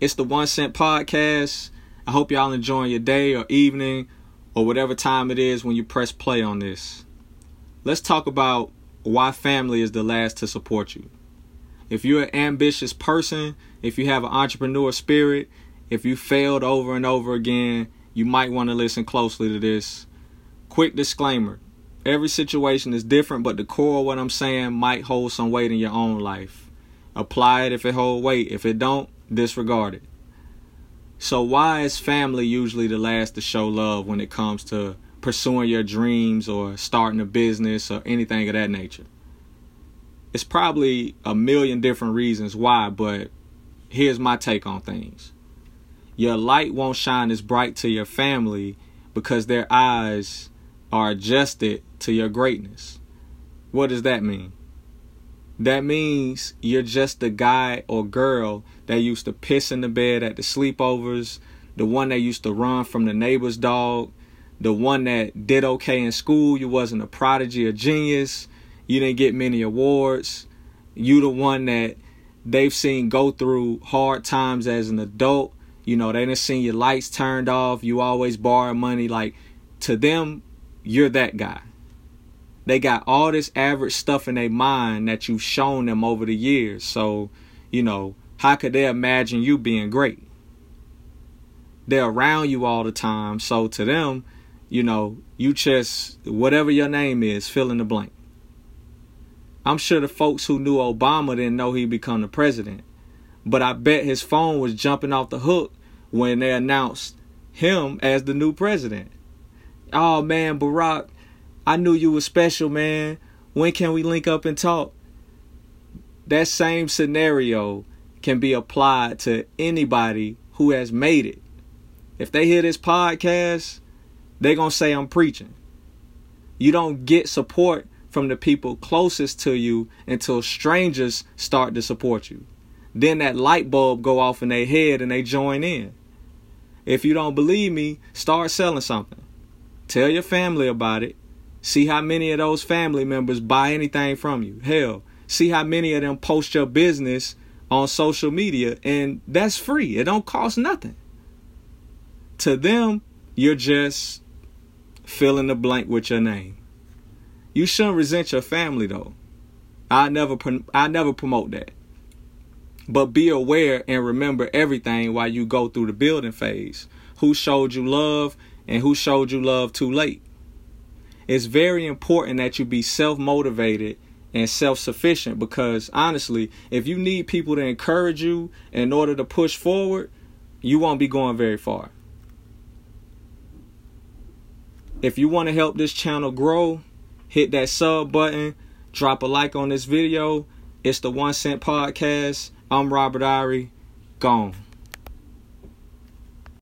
It's the One Cent Podcast. I hope y'all enjoying your day or evening or whatever time it is when you press play on this. Let's talk about why family is the last to support you. If you're an ambitious person, if you have an entrepreneur spirit, if you failed over and over again, you might want to listen closely to this. Quick disclaimer every situation is different, but the core of what I'm saying might hold some weight in your own life. Apply it if it hold weight. If it don't, disregard it. So why is family usually the last to show love when it comes to pursuing your dreams or starting a business or anything of that nature? It's probably a million different reasons why, but here's my take on things. Your light won't shine as bright to your family because their eyes are adjusted to your greatness. What does that mean? That means you're just the guy or girl that used to piss in the bed at the sleepovers, the one that used to run from the neighbor's dog, the one that did okay in school, you wasn't a prodigy or genius, you didn't get many awards, you the one that they've seen go through hard times as an adult, you know, they didn't see your lights turned off, you always borrow money, like to them, you're that guy. They got all this average stuff in their mind that you've shown them over the years. So, you know, how could they imagine you being great? They're around you all the time. So to them, you know, you just, whatever your name is, fill in the blank. I'm sure the folks who knew Obama didn't know he'd become the president. But I bet his phone was jumping off the hook when they announced him as the new president. Oh man, Barack, I knew you were special, man. When can we link up and talk? That same scenario can be applied to anybody who has made it. If they hear this podcast, they're going to say I'm preaching. You don't get support from the people closest to you until strangers start to support you. Then that light bulb go off in their head and they join in. If you don't believe me, start selling something. Tell your family about it See how many of those family members buy anything from you. Hell, see how many of them post your business on social media and that's free. It don't cost nothing. To them, you're just filling the blank with your name. You shouldn't resent your family though. I never I never promote that. But be aware and remember everything while you go through the building phase. Who showed you love and who showed you love too late it's very important that you be self motivated and self sufficient because honestly, if you need people to encourage you in order to push forward, you won't be going very far. If you want to help this channel grow, hit that sub button, drop a like on this video. It's the One Cent Podcast. I'm Robert Irie. Gone.